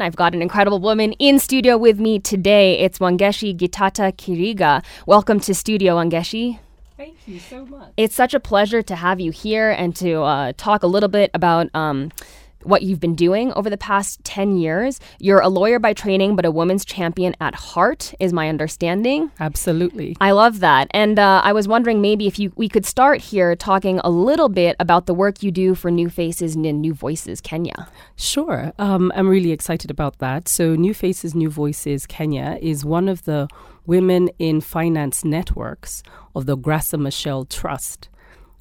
I've got an incredible woman in studio with me today. It's Wangeci Gitata Kiriga. Welcome to Studio, Wangeci. Thank you so much. It's such a pleasure to have you here and to uh, talk a little bit about um, what you've been doing over the past 10 years. You're a lawyer by training, but a women's champion at heart, is my understanding. Absolutely. I love that. And uh, I was wondering maybe if you we could start here talking a little bit about the work you do for New Faces and New Voices Kenya. Sure. Um, I'm really excited about that. So, New Faces, New Voices Kenya is one of the women in finance networks of the Graça Machel Trust.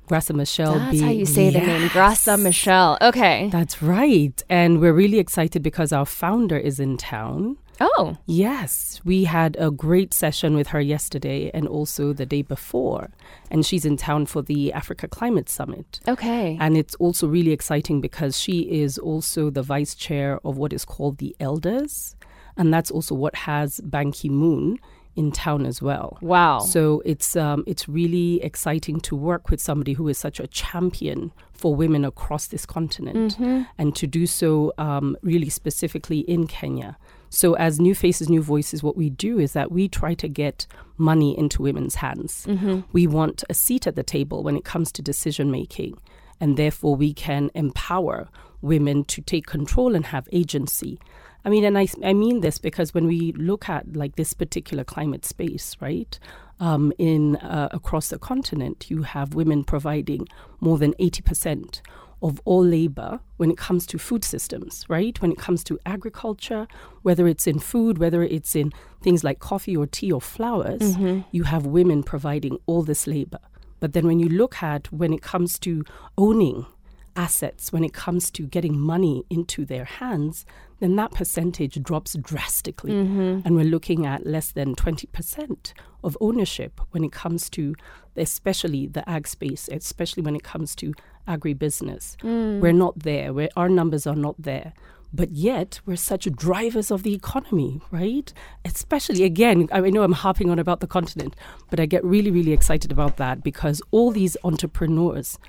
Graça Machel That's being, how you say the name, Yes. Graça Machel. Okay. That's right. And we're really excited because our founder is in town. Oh, Yes, we had a great session with her yesterday and also the day before. And she's in town for the Africa Climate Summit. okay. And it's also really exciting because she is also the vice chair of what is called the Elders. And that's also what has Ban Ki moon in town as well. Wow. So it's um, it's really exciting to work with somebody who is such a champion for women across this continent, and to do so um, really specifically in Kenya. So as New Faces, New Voices, what we do is that we try to get money into women's hands. We want a seat at the table when it comes to decision making, and therefore we can empower women to take control and have agency. I mean, and I, I mean this because when we look at like this particular climate space, right, um, in uh, across the continent, you have women providing more than eighty percent of all labor when it comes to food systems, right? When it comes to agriculture, whether it's in food, whether it's in things like coffee or tea or flowers, you have women providing all this labor. But then when you look at when it comes to owning assets, when it comes to getting money into their hands, then that percentage drops drastically. Mm-hmm. And we're looking at less than 20% of ownership when it comes to, especially the ag space, especially when it comes to agribusiness. Mm. We're not there. We're, our numbers are not there. But yet, we're such drivers of the economy, right? Especially, again, I know I'm harping on about the continent, but I get really, really excited about that because all these entrepreneurs,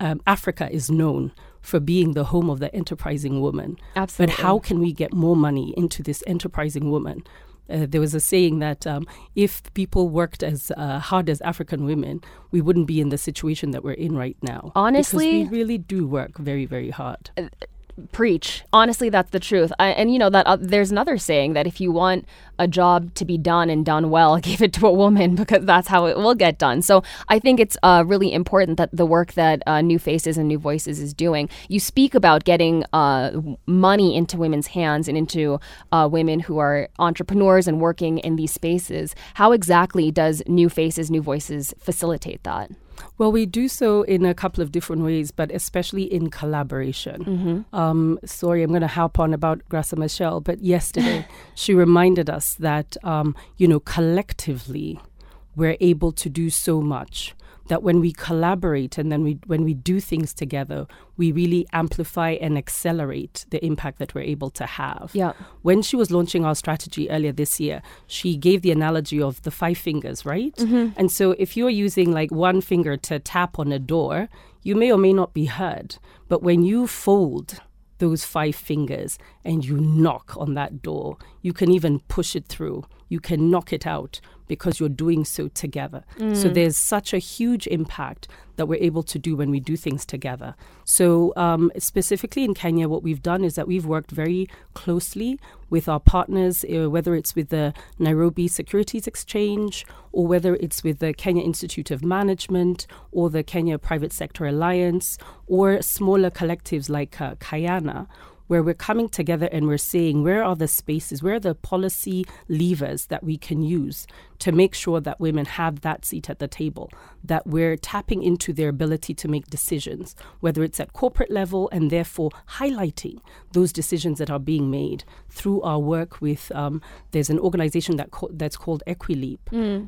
um, Africa is known for being the home of the enterprising woman. Absolutely. But how can we get more money into this enterprising woman? Uh, there was a saying that um, if people worked as uh, hard as African women, we wouldn't be in the situation that we're in right now. Honestly- because we really do work very, very hard. Preach. Honestly that's the truth. I, and you know that uh, there's another saying that if you want a job to be done and done well give it to a woman because that's how it will get done. So i think it's uh, really important that the work that uh, new faces and new voices is doing. You speak about getting uh, money into women's hands and into uh, women who are entrepreneurs and working in these spaces. How exactly does new faces new voices facilitate that Well, we do so in a couple of different ways, but especially in collaboration. Um, sorry, I'm going to harp on about Graça Machel, but yesterday she reminded us that, um, you know, collectively we're able to do so much. That when we collaborate and then we when we do things together, we really amplify and accelerate the impact that we're able to have. Yeah. When she was launching our strategy earlier this year, she gave the analogy of the five fingers, right? Mm-hmm. And so if you're using like one finger to tap on a door, you may or may not be heard. But when you fold those five fingers and you knock on that door, you can even push it through. You can knock it out because you're doing so together. So there's such a huge impact that we're able to do when we do things together. So, um, specifically in Kenya, what we've done is that we've worked very closely with our partners, uh, whether it's with the Nairobi Securities Exchange or whether it's with the Kenya Institute of Management or the Kenya Private Sector Alliance or smaller collectives like uh, Kayana where we're coming together and we're saying where are the spaces, where are the policy levers that we can use to make sure that women have that seat at the table, that we're tapping into their ability to make decisions, whether it's at corporate level and therefore highlighting those decisions that are being made through our work with, um, there's an organization that co- that's called Equileap.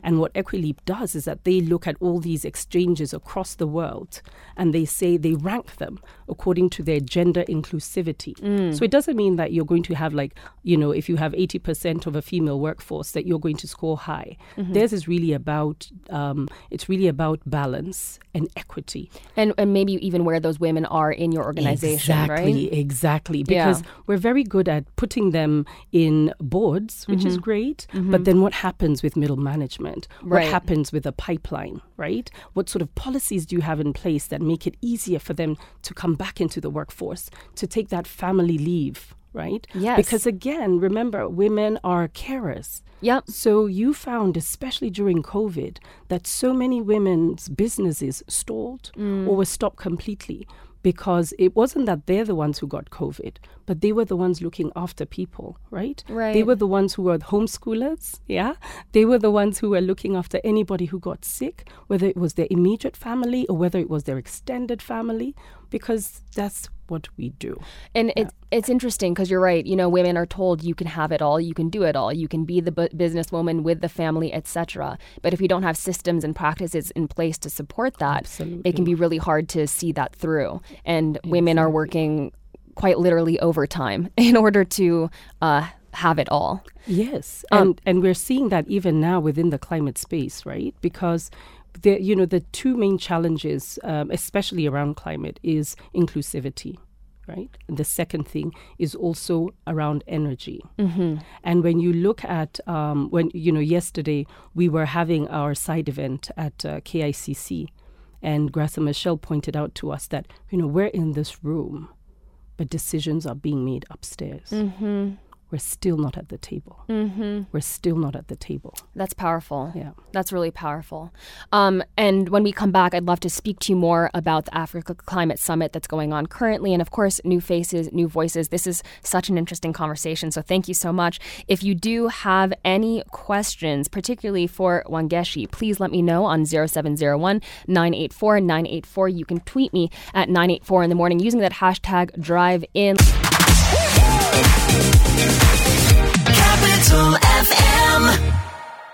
And what Equileap does is that they look at all these exchanges across the world and they say they rank them according to their gender inclusivity. So it doesn't mean that you're going to have like, you know, if you have 80% of a female workforce that you're going to score high. Mm-hmm. Theirs is really about um, it's really about balance and equity, and and maybe even where those women are in your organization, exactly, right? Exactly, because yeah. we're very good at putting them in boards, which mm-hmm. is great. Mm-hmm. But then what happens with middle management? Right. What happens with the pipeline? Right? What sort of policies do you have in place that make it easier for them to come back into the workforce, to take that family leave? Right? Yes. Because again, remember, women are carers. Yep. So you found, especially during COVID, that so many women's businesses stalled mm. or were stopped completely because it wasn't that they're the ones who got COVID, but they were the ones looking after people, right? Right. They were the ones who were homeschoolers, yeah? They were the ones who were looking after anybody who got sick, whether it was their immediate family or whether it was their extended family, because that's what we do. And yeah. it's it's interesting because you're right. You know, women are told you can have it all, you can do it all, you can be the bu- businesswoman with the family, etc. But if you don't have systems and practices in place to support that, Absolutely. it can be really hard to see that through. And exactly. women are working quite literally overtime in order to uh, have it all. Yes, um, and and we're seeing that even now within the climate space, right? Because the you know the two main challenges, um, especially around climate, is inclusivity. Right. And the second thing is also around energy. Mm-hmm. And when you look at um, when you know yesterday we were having our side event at uh, KICC, and Graça Machel pointed out to us that you know we're in this room, but decisions are being made upstairs. Mm-hmm we're still not at the table. Mm-hmm. We're still not at the table. That's powerful. Yeah. That's really powerful. Um, and when we come back, I'd love to speak to you more about the Africa Climate Summit that's going on currently. And of course, new faces, new voices. This is such an interesting conversation. So thank you so much. If you do have any questions, particularly for Wangeci, please let me know on 0701 984 984. You can tweet me at 984 in the morning using that hashtag drive in. Capital FM.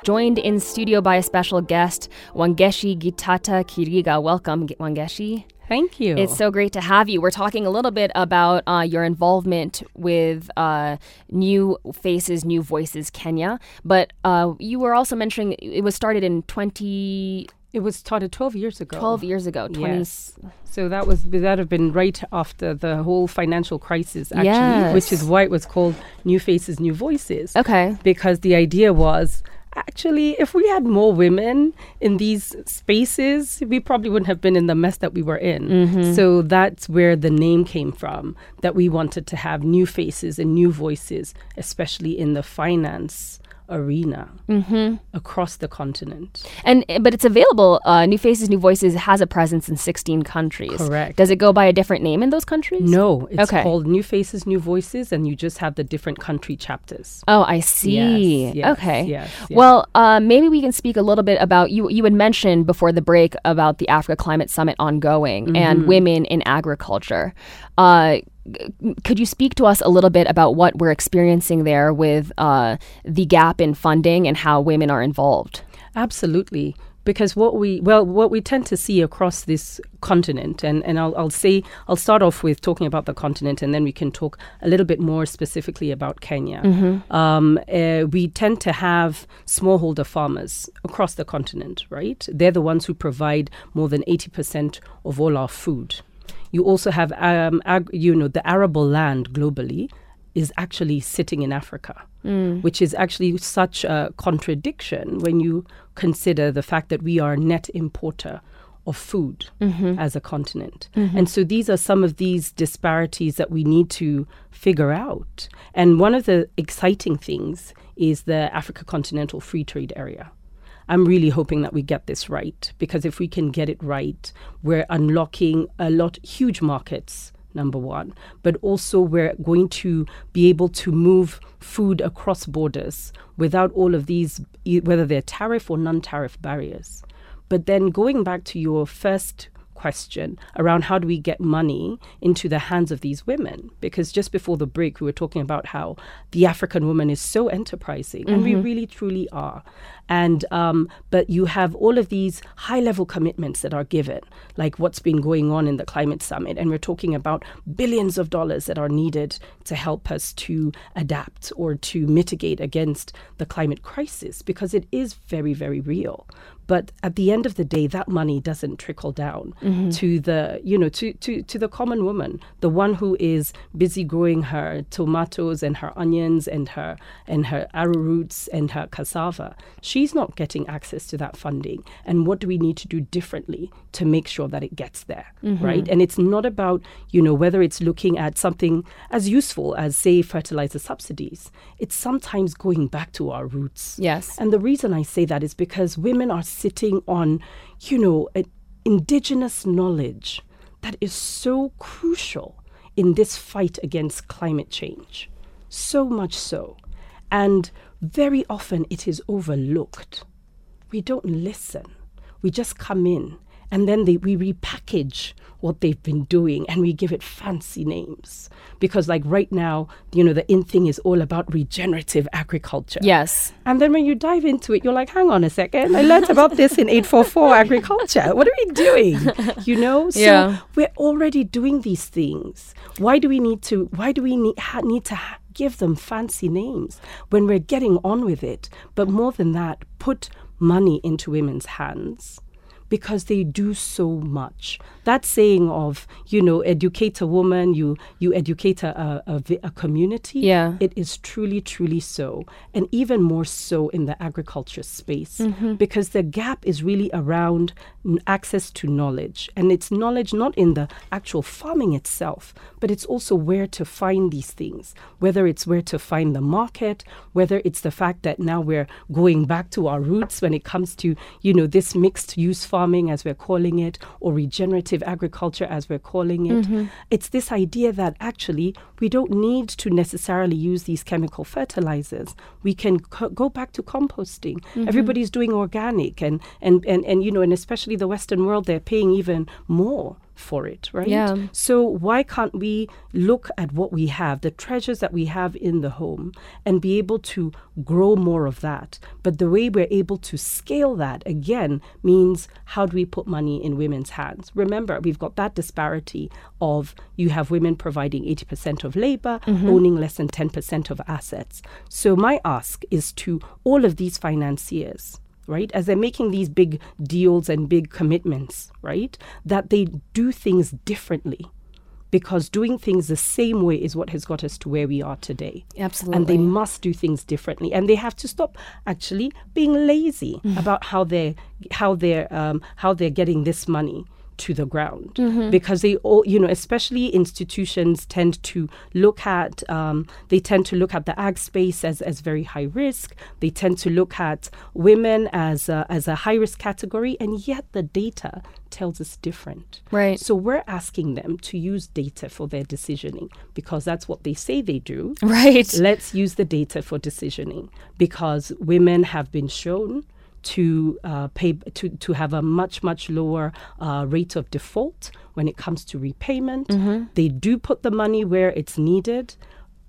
Joined in studio by a special guest, Wangeci Gitata Kiriga. Welcome, Wangeci. Thank you. It's so great to have you. We're talking a little bit about uh, your involvement with uh, New Faces, New Voices Kenya, but uh, you were also mentioning it was started in 20. It was started 12 years ago. 12 years ago. 20. Yes. So that was that have been right after the whole financial crisis, actually, yes. which is why it was called New Faces, New Voices. Okay. Because the idea was actually, if we had more women in these spaces, we probably wouldn't have been in the mess that we were in. Mm-hmm. So that's where the name came from, that we wanted to have new faces and new voices, especially in the finance arena mm-hmm. across the continent. And but it's available. Uh, New Faces, New Voices has a presence in 16 countries. Correct. Does it go by a different name in those countries? No, it's okay. called New Faces, New Voices, and you just have the different country chapters. Oh, I see. Yes, yes, okay. Yes, yes, Well, uh, maybe we can speak a little bit about you. You had mentioned before the break about the Africa Climate Summit ongoing mm-hmm. and women in agriculture. Uh, could you speak to us a little bit about what we're experiencing there with uh, the gap in funding and how women are involved? Absolutely. Because what we well what we tend to see across this continent and, and I'll, I'll say I'll start off with talking about the continent and then we can talk a little bit more specifically about Kenya. Mm-hmm. Um, uh, we tend to have smallholder farmers across the continent, right? They're the ones who provide more than eighty percent of all our food. You also have, um, ag- you know, the arable land globally is actually sitting in Africa, mm. which is actually such a contradiction when you consider the fact that we are a net importer of food mm-hmm. as a continent. Mm-hmm. And so these are some of these disparities that we need to figure out. And one of the exciting things is the Africa Continental Free Trade Area. I'm really hoping that we get this right because if we can get it right, we're unlocking a lot huge markets number one, but also we're going to be able to move food across borders without all of these, whether they're tariff or non tariff barriers. But then going back to your first question around how do we get money into the hands of these women because just before the break we were talking about how the african woman is so enterprising mm-hmm. and we mm-hmm. really truly are and um, but you have all of these high level commitments that are given like what's been going on in the climate summit and we're talking about billions of dollars that are needed to help us to adapt or to mitigate against the climate crisis because it is very very real but at the end of the day, that money doesn't trickle down mm-hmm. to the, you know, to, to, to the common woman, the one who is busy growing her tomatoes and her onions and her and her arrowroots and her cassava. She's not getting access to that funding. And what do we need to do differently to make sure that it gets there, mm-hmm. right? And it's not about, you know, whether it's looking at something as useful as, say, fertilizer subsidies. It's sometimes going back to our roots. Yes. And the reason I say that is because women are sitting on, you know, indigenous knowledge that is so crucial in this fight against climate change. So much so. And very often it is overlooked. We don't listen. We just come in and then they, we repackage what they've been doing and we give it fancy names. Because like right now you know the in thing is all about regenerative agriculture. Yes. And then when you dive into it you're like hang on a second. I learned about this in 844 agriculture. What are we doing? You know? So yeah. we're already doing these things. Why do we need to why do we need, ha, need to ha- give them fancy names when we're getting on with it? But more than that put money into women's hands because they do so much. That saying of, you know, educate a woman, you you educate a, a, a, community. Yeah. It is truly, truly so. And even more so in the agriculture space mm-hmm. because the gap is really around access to knowledge. And it's knowledge not in the actual farming itself, but it's also where to find these things, whether it's where to find the market, whether it's the fact that now we're going back to our roots when it comes to, you know, this mixed use farming, as we're calling it, or regenerative agriculture, as we're calling it. Mm-hmm. It's this idea that actually we don't need to necessarily use these chemical fertilizers. We can co- go back to composting. Mm-hmm. Everybody's doing organic, and, and, and, and, you know, and especially the Western world, they're paying even more for it, right? Yeah. So why can't we look at what we have, the treasures that we have in the home, and be able to grow more of that? But the way we're able to scale that again means how do we put money in women's hands? Remember, we've got that disparity of you have women providing 80% of labor, mm-hmm. owning less than 10% of assets. So my ask is to all of these financiers right? As they're making these big deals and big commitments, right? That they do things differently. Because doing things the same way is what has got us to where we are today. Absolutely. And they must do things differently. And they have to stop actually being lazy mm. about how they're how they're um, how they're getting this money to the ground. Mm-hmm. because they all you know especially institutions tend to look at um, they tend to look at the ag space as, as very high risk. They tend to look at women as a, as a high risk category and yet the data tells us different. Right. So we're asking them to use data for their decisioning because that's what they say they do. Right. Let's use the data for decisioning because women have been shown to uh, pay to, to have a much much lower uh, rate of default when it comes to repayment. Mm-hmm. They do put the money where it's needed.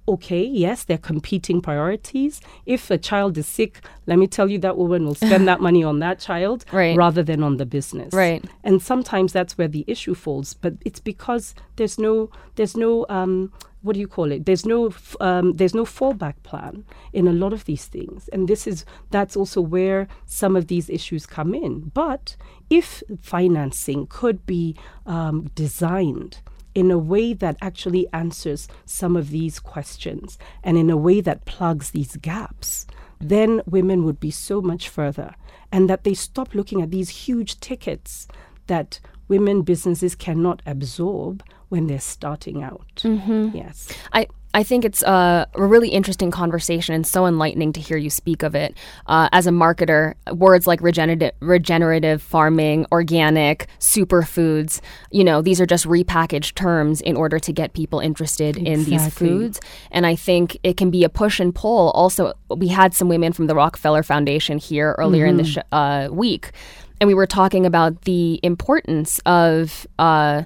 Okay, yes, they're competing priorities. If a child is sick, let me tell you that woman will spend that money on that child right. rather than on the business. Right. And sometimes that's where the issue falls. But it's because there's no there's no um, what do you call it? There's no um, there's no fallback plan in a lot of these things, and this is that's also where some of these issues come in. But if financing could be um, designed in a way that actually answers some of these questions and in a way that plugs these gaps, then women would be so much further, and that they stop looking at these huge tickets that women businesses cannot absorb when they're starting out. Mm-hmm. Yes. I I think it's a really interesting conversation and so enlightening to hear you speak of it. Uh, as a marketer, words like regenerative, regenerative farming, organic, superfoods, you know, these are just repackaged terms in order to get people interested exactly. in these foods. And I think it can be a push and pull. Also, we had some women from the Rockefeller Foundation here earlier mm-hmm. in the mm-hmm. sh- uh, week and we were talking about the importance of uh,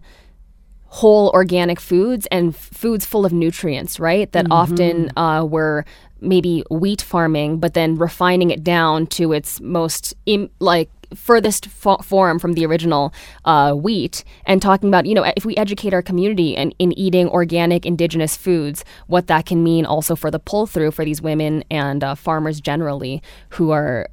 whole organic foods and f- foods full of nutrients, right? That often uh, were maybe wheat farming, but then refining it down to its most Im- like furthest fo- form from the original uh, wheat and talking about you know if we educate our community and in eating organic indigenous foods what that can mean also for the pull through for these women and uh, farmers generally who are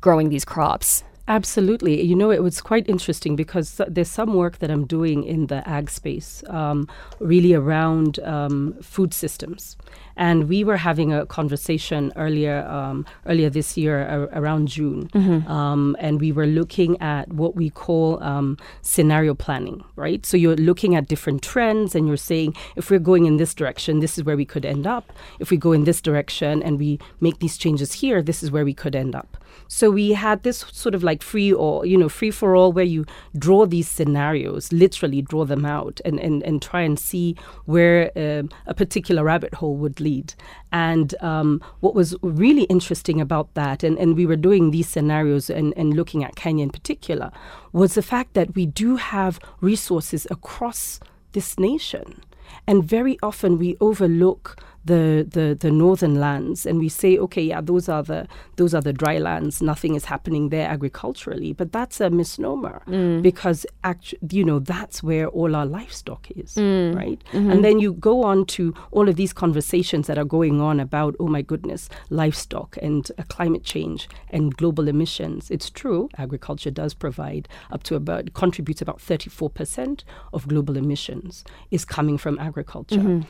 growing these crops Absolutely. You know, it was quite interesting because there's some work that I'm doing in the ag space, um, really around um, food systems. And we were having a conversation earlier, um, earlier this year, ar- around June, um, and we were looking at what we call um, scenario planning. Right. So you're looking at different trends, and you're saying, if we're going in this direction, this is where we could end up. If we go in this direction and we make these changes here, this is where we could end up. So we had this sort of like free or you know free for all where you draw these scenarios, literally draw them out, and and, and try and see where um, a particular rabbit hole would lead. And um, what was really interesting about that, and, and we were doing these scenarios and, and looking at Kenya in particular, was the fact that we do have resources across this nation. And very often we overlook the, the, the northern lands and we say, okay, yeah, those are the those are the dry lands. Nothing is happening there agriculturally, but that's a misnomer mm. because actu- you know that's where all our livestock is, mm. right? Mm-hmm. And then you go on to all of these conversations that are going on about, oh my goodness, livestock and uh, climate change and global emissions. It's true, agriculture does provide up to about contributes about thirty four percent of global emissions is coming from agriculture mm-hmm.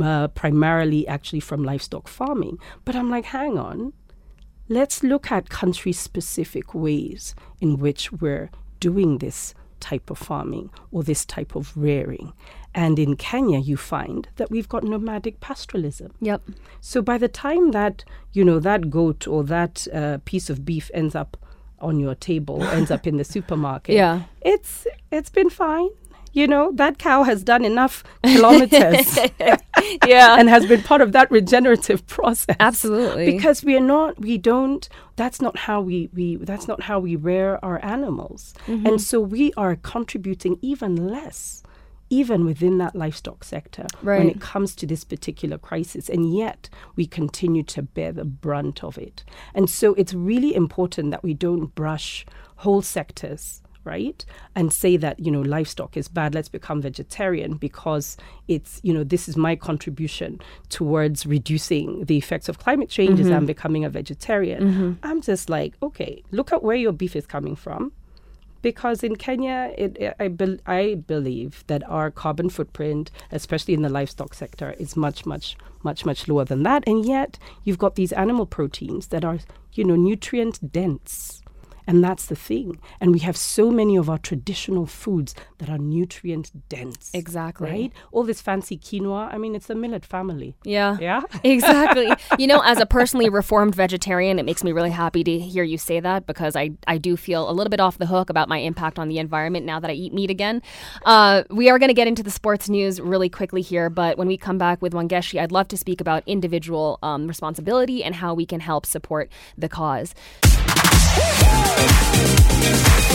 Uh, primarily actually from livestock farming. But I'm like, hang on, let's look at country specific ways in which we're doing this type of farming or this type of rearing. And in Kenya, you find that we've got nomadic pastoralism. yep So by the time that you know that goat or that uh, piece of beef ends up on your table, ends up in the supermarket, Yeah. it's it's been fine. You know that cow has done enough kilometers yeah and has been part of that regenerative process. Absolutely. because we are not, we don't. That's not how we we. That's not how we rear our animals, Mm-hmm. and so we are contributing even less. Even within that livestock sector, when it comes to this particular crisis, and yet we continue to bear the brunt of it. And so it's really important that we don't brush whole sectors, right? And say that, you know, livestock is bad, let's become vegetarian because it's, you know, this is my contribution towards reducing the effects of climate change as I'm mm-hmm. becoming a vegetarian. Mm-hmm. I'm just like, okay, look at where your beef is coming from because in Kenya, it, it, I, bel I believe that our carbon footprint, especially in the livestock sector, is much, much, much, much lower than that. And yet, you've got these animal proteins that are, you know, nutrient dense. And that's the thing. And we have so many of our traditional foods that are nutrient dense. Exactly. Right? All this fancy quinoa, I mean, it's the millet family. yeah Yeah? exactly. You know, as a personally reformed vegetarian, it makes me really happy to hear you say that because I, I do feel a little bit off the hook about my impact on the environment now that I eat meat again. Uh, we are going to get into the sports news really quickly here, but when we come back with Wangeci, I'd love to speak about individual um, responsibility and how we can help support the cause. FM.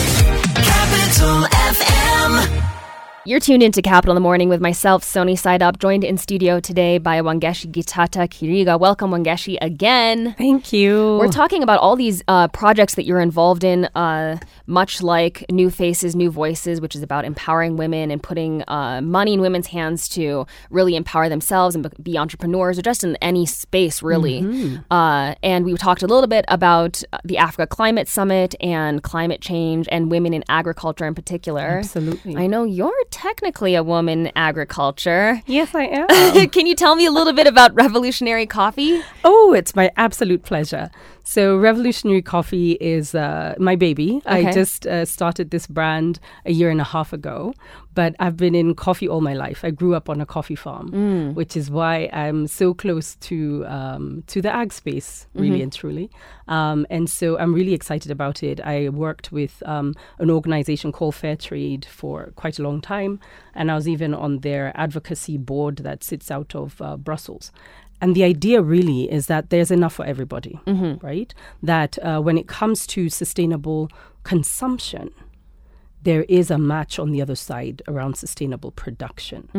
You're tuned into Capital in the Morning with myself, SoniSideUp, joined in studio today by Wangeci Gitata Kiriga. Welcome, Wangeci, again. Thank you. We're talking about all these uh, projects that you're involved in, uh, much like New Faces, New Voices, which is about empowering women and putting uh, money in women's hands to really empower themselves and be- entrepreneurs or just in any space, really. Uh, and we talked a little bit about the Africa Climate Summit and climate change and women in agriculture in particular. Absolutely. I know you're technically a woman in agriculture. yes, I am. Can you tell me a little bit about Revolutionary Coffee? Oh, it's my absolute pleasure. So, Revolutionary Coffee is uh, my baby. Okay. I just uh, started this brand a year and a half ago, but I've been in coffee all my life. I grew up on a coffee farm, which is why I'm so close to um, to the ag space, really and truly. Um, and so, I'm really excited about it. I worked with um, an organization called Fair Trade for quite a long time, and I was even on their advocacy board that sits out of uh, Brussels. And the idea really is that there's enough for everybody, right? That uh, when it comes to sustainable consumption, there is a match on the other side around sustainable production.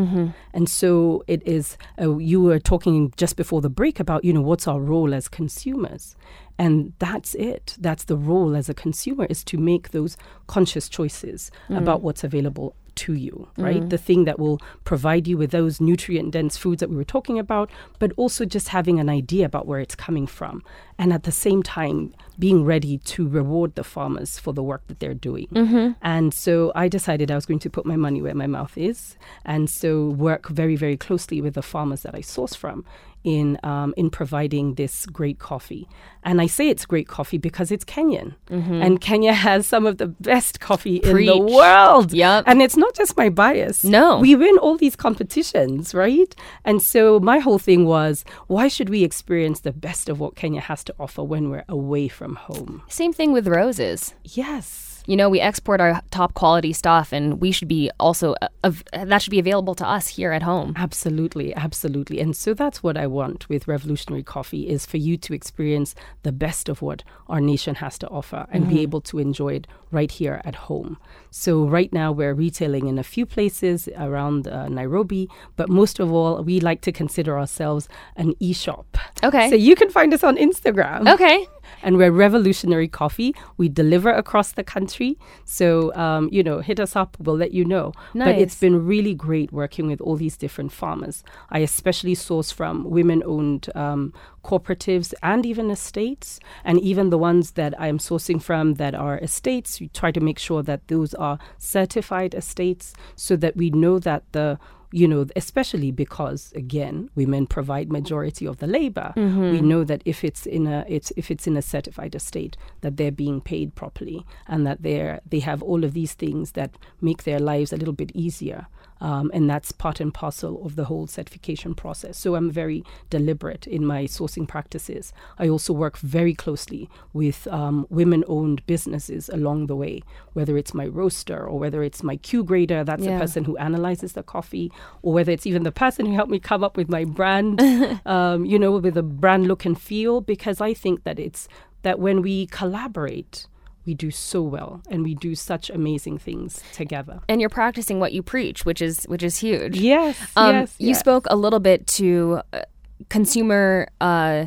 And so it is, uh, you were talking just before the break about, you know, what's our role as consumers. And that's it. That's the role as a consumer is to make those conscious choices about what's available to you, mm. right? The thing that will provide you with those nutrient dense foods that we were talking about, but also just having an idea about where it's coming from. And at the same time, being ready to reward the farmers for the work that they're doing. Mm-hmm. And so I decided I was going to put my money where my mouth is. And so work very, very closely with the farmers that I source from in um, in providing this great coffee. And I say it's great coffee because it's Kenyan, and Kenya has some of the best coffee in the world. Yep. And it's not just my bias. No. we win all these competitions, right? And so my whole thing was, why should we experience the best of what Kenya has to offer when we're away from home? Same thing with roses. Yes. You know, we export our top quality stuff, and we should be also uh, av- that should be available to us here at home. Absolutely, absolutely. And so that's what I want with Revolutionary Coffee is for you to experience the best of what our nation has to offer and be able to enjoy it right here at home. So right now we're retailing in a few places around uh, Nairobi, but most of all we like to consider ourselves an e-shop. Okay. So you can find us on Instagram. Okay. And we're Revolutionary Coffee. We deliver across the country. So, um, you know, hit us up. We'll let you know. But it's been really great working with all these different farmers. I especially source from women owned um, cooperatives and even estates. And even the ones that I'm sourcing from that are estates, we try to make sure that those are certified estates so that we know that the you know especially because again women provide majority of the labor mm-hmm. we know that if it's in a it's if it's in a certified estate that they're being paid properly and that they're they have all of these things that make their lives a little bit easier um, and that's part and parcel of the whole certification process. So I'm very deliberate in my sourcing practices. I also work very closely with um, women-owned businesses along the way, whether it's my roaster or whether it's my Q grader, that's Yeah. the person who analyzes the coffee, or whether it's even the person who helped me come up with my brand, um, you know, with a brand look and feel. Because I think that it's that when we collaborate. We do so well, and we do such amazing things together. And you're practicing what you preach, which is which is huge. Yes, Um, yes. you yes. spoke a little bit to uh, consumer, uh,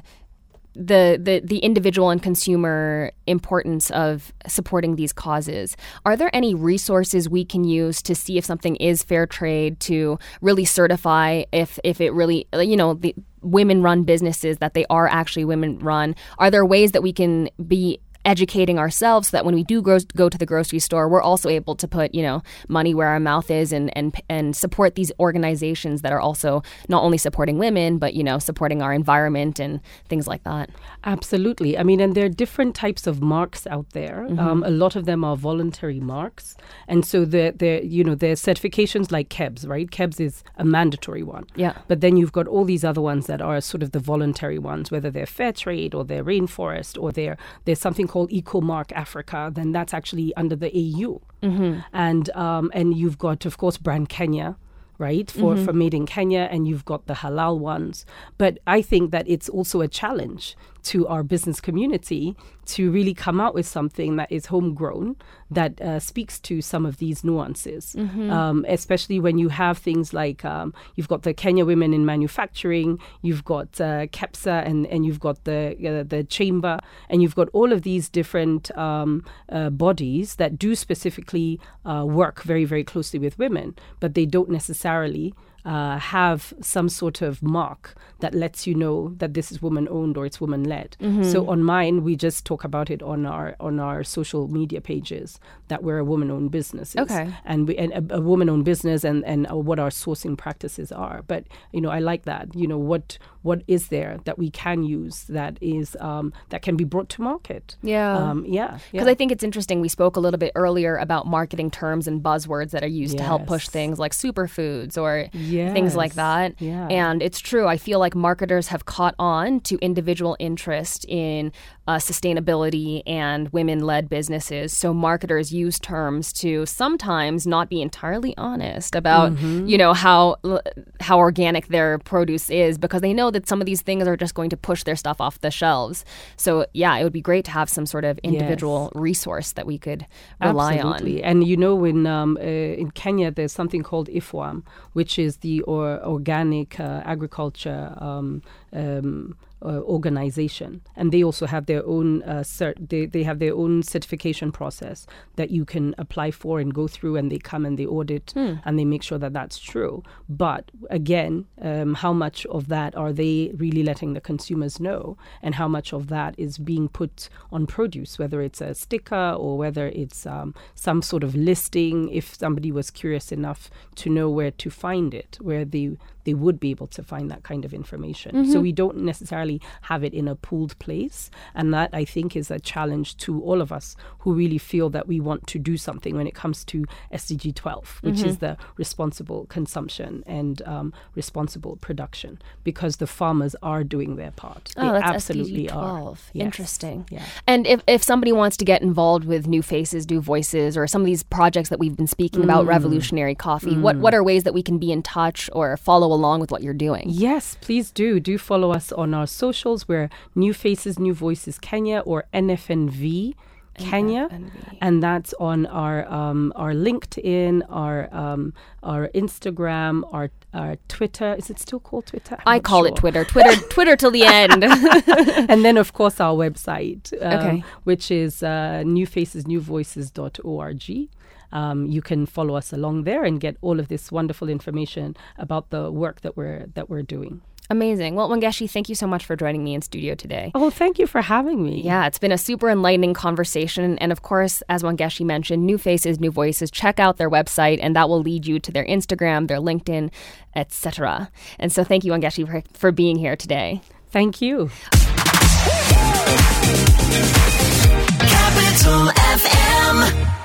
the, the the individual and consumer importance of supporting these causes. Are there any resources we can use to see if something is fair trade to really certify if if it really you know the women run businesses that they are actually women run? Are there ways that we can be educating ourselves so that when we do go, go to the grocery store, we're also able to put, you know, money where our mouth is and, and, and support these organizations that are also not only supporting women, but, you know, supporting our environment and things like that. Absolutely. I mean, and there are different types of marks out there. Mm-hmm. Um, a lot of them are voluntary marks, and so the the you know there's certifications like KEBS, right? KEBS is a mandatory one. Yeah. But then you've got all these other ones that are sort of the voluntary ones, whether they're fair trade or they're rainforest or they're there's something called EcoMark Africa. Then that's actually under the AU, mm-hmm. and um, and you've got of course Brand Kenya. Right for for made in Kenya, and you've got the halal ones. But I think that it's also a challenge to our business community to really come out with something that is homegrown that uh, speaks to some of these nuances, um, especially when you have things like um, you've got the Kenya Women in Manufacturing, you've got uh, KEPSA, and, and you've got the uh, the chamber, and you've got all of these different um, uh, bodies that do specifically uh, work very very closely with women, but they don't necessarily uh, have some sort of mark that lets you know that this is woman owned or it's woman led. So on mine, we just talk about it on our on our social media pages that we're a woman owned business. Okay. and we and a, a woman owned business and and uh, what our sourcing practices are. But you know, I like that. You know, what what is there that we can use that is um, that can be brought to market. Yeah. um, yeah, Because yeah. I think it's interesting. We spoke a little bit earlier about marketing terms and buzzwords that are used to help push things like superfoods or things like that. Yeah. And it's true. I feel like marketers have caught on to individual interest in uh, sustainability and women led businesses. So marketers use terms to sometimes not be entirely honest about, Mm-hmm. you know, how how organic their produce is because they know that some of these things are just going to push their stuff off the shelves. So yeah, it would be great to have some sort of individual resource that we could rely Absolutely. on. And you know, in um, uh, in Kenya, there's something called IFOAM, which is the or, organic uh, agriculture um, um, uh, organization, and they also have their own uh, cert. They they have their own certification process that you can apply for and go through, and they come and they audit and they make sure that that's true. But again, um, how much of that are they really letting the consumers know, and how much of that is being put on produce, whether it's a sticker or whether it's um, some sort of listing. If somebody was curious enough to know where to find it, where they they would be able to find that kind of information. So we don't necessarily have it in a pooled place, and that I think is a challenge to all of us who really feel that we want to do something when it comes to SDG 12, which is the responsible consumption and um, responsible production, because the farmers are doing their part. Oh, they that's absolutely SDG are. 12. Yes. Interesting. Yeah. And if, if somebody wants to get involved with New Faces, New Voices, or some of these projects that we've been speaking about, Mm. Revolutionary Coffee, what, what are ways that we can be in touch or follow along with what you're doing? Yes, please do. Do follow us on our socials. We're New Faces, New Voices Kenya or NFNV Kenya, and that's on our um, our LinkedIn, our um, our Instagram, our our Twitter. Is it still called Twitter? I'm I call it. Twitter. Twitter, Twitter till the end. and then of course our website, um, Okay. which is uh, newfacesnewvoices.org. Um, you can follow us along there and get all of this wonderful information about the work that we're that we're doing. Amazing. Well, Wangeci, thank you so much for joining me in studio today. Oh, thank you for having me. Yeah, it's been a super enlightening conversation. And of course, as Wangeci mentioned, New Faces, New Voices, check out their website, and that will lead you to their Instagram, their LinkedIn, etc. And so thank you, Wangeci, for, for being here today. Thank you. Capital FM.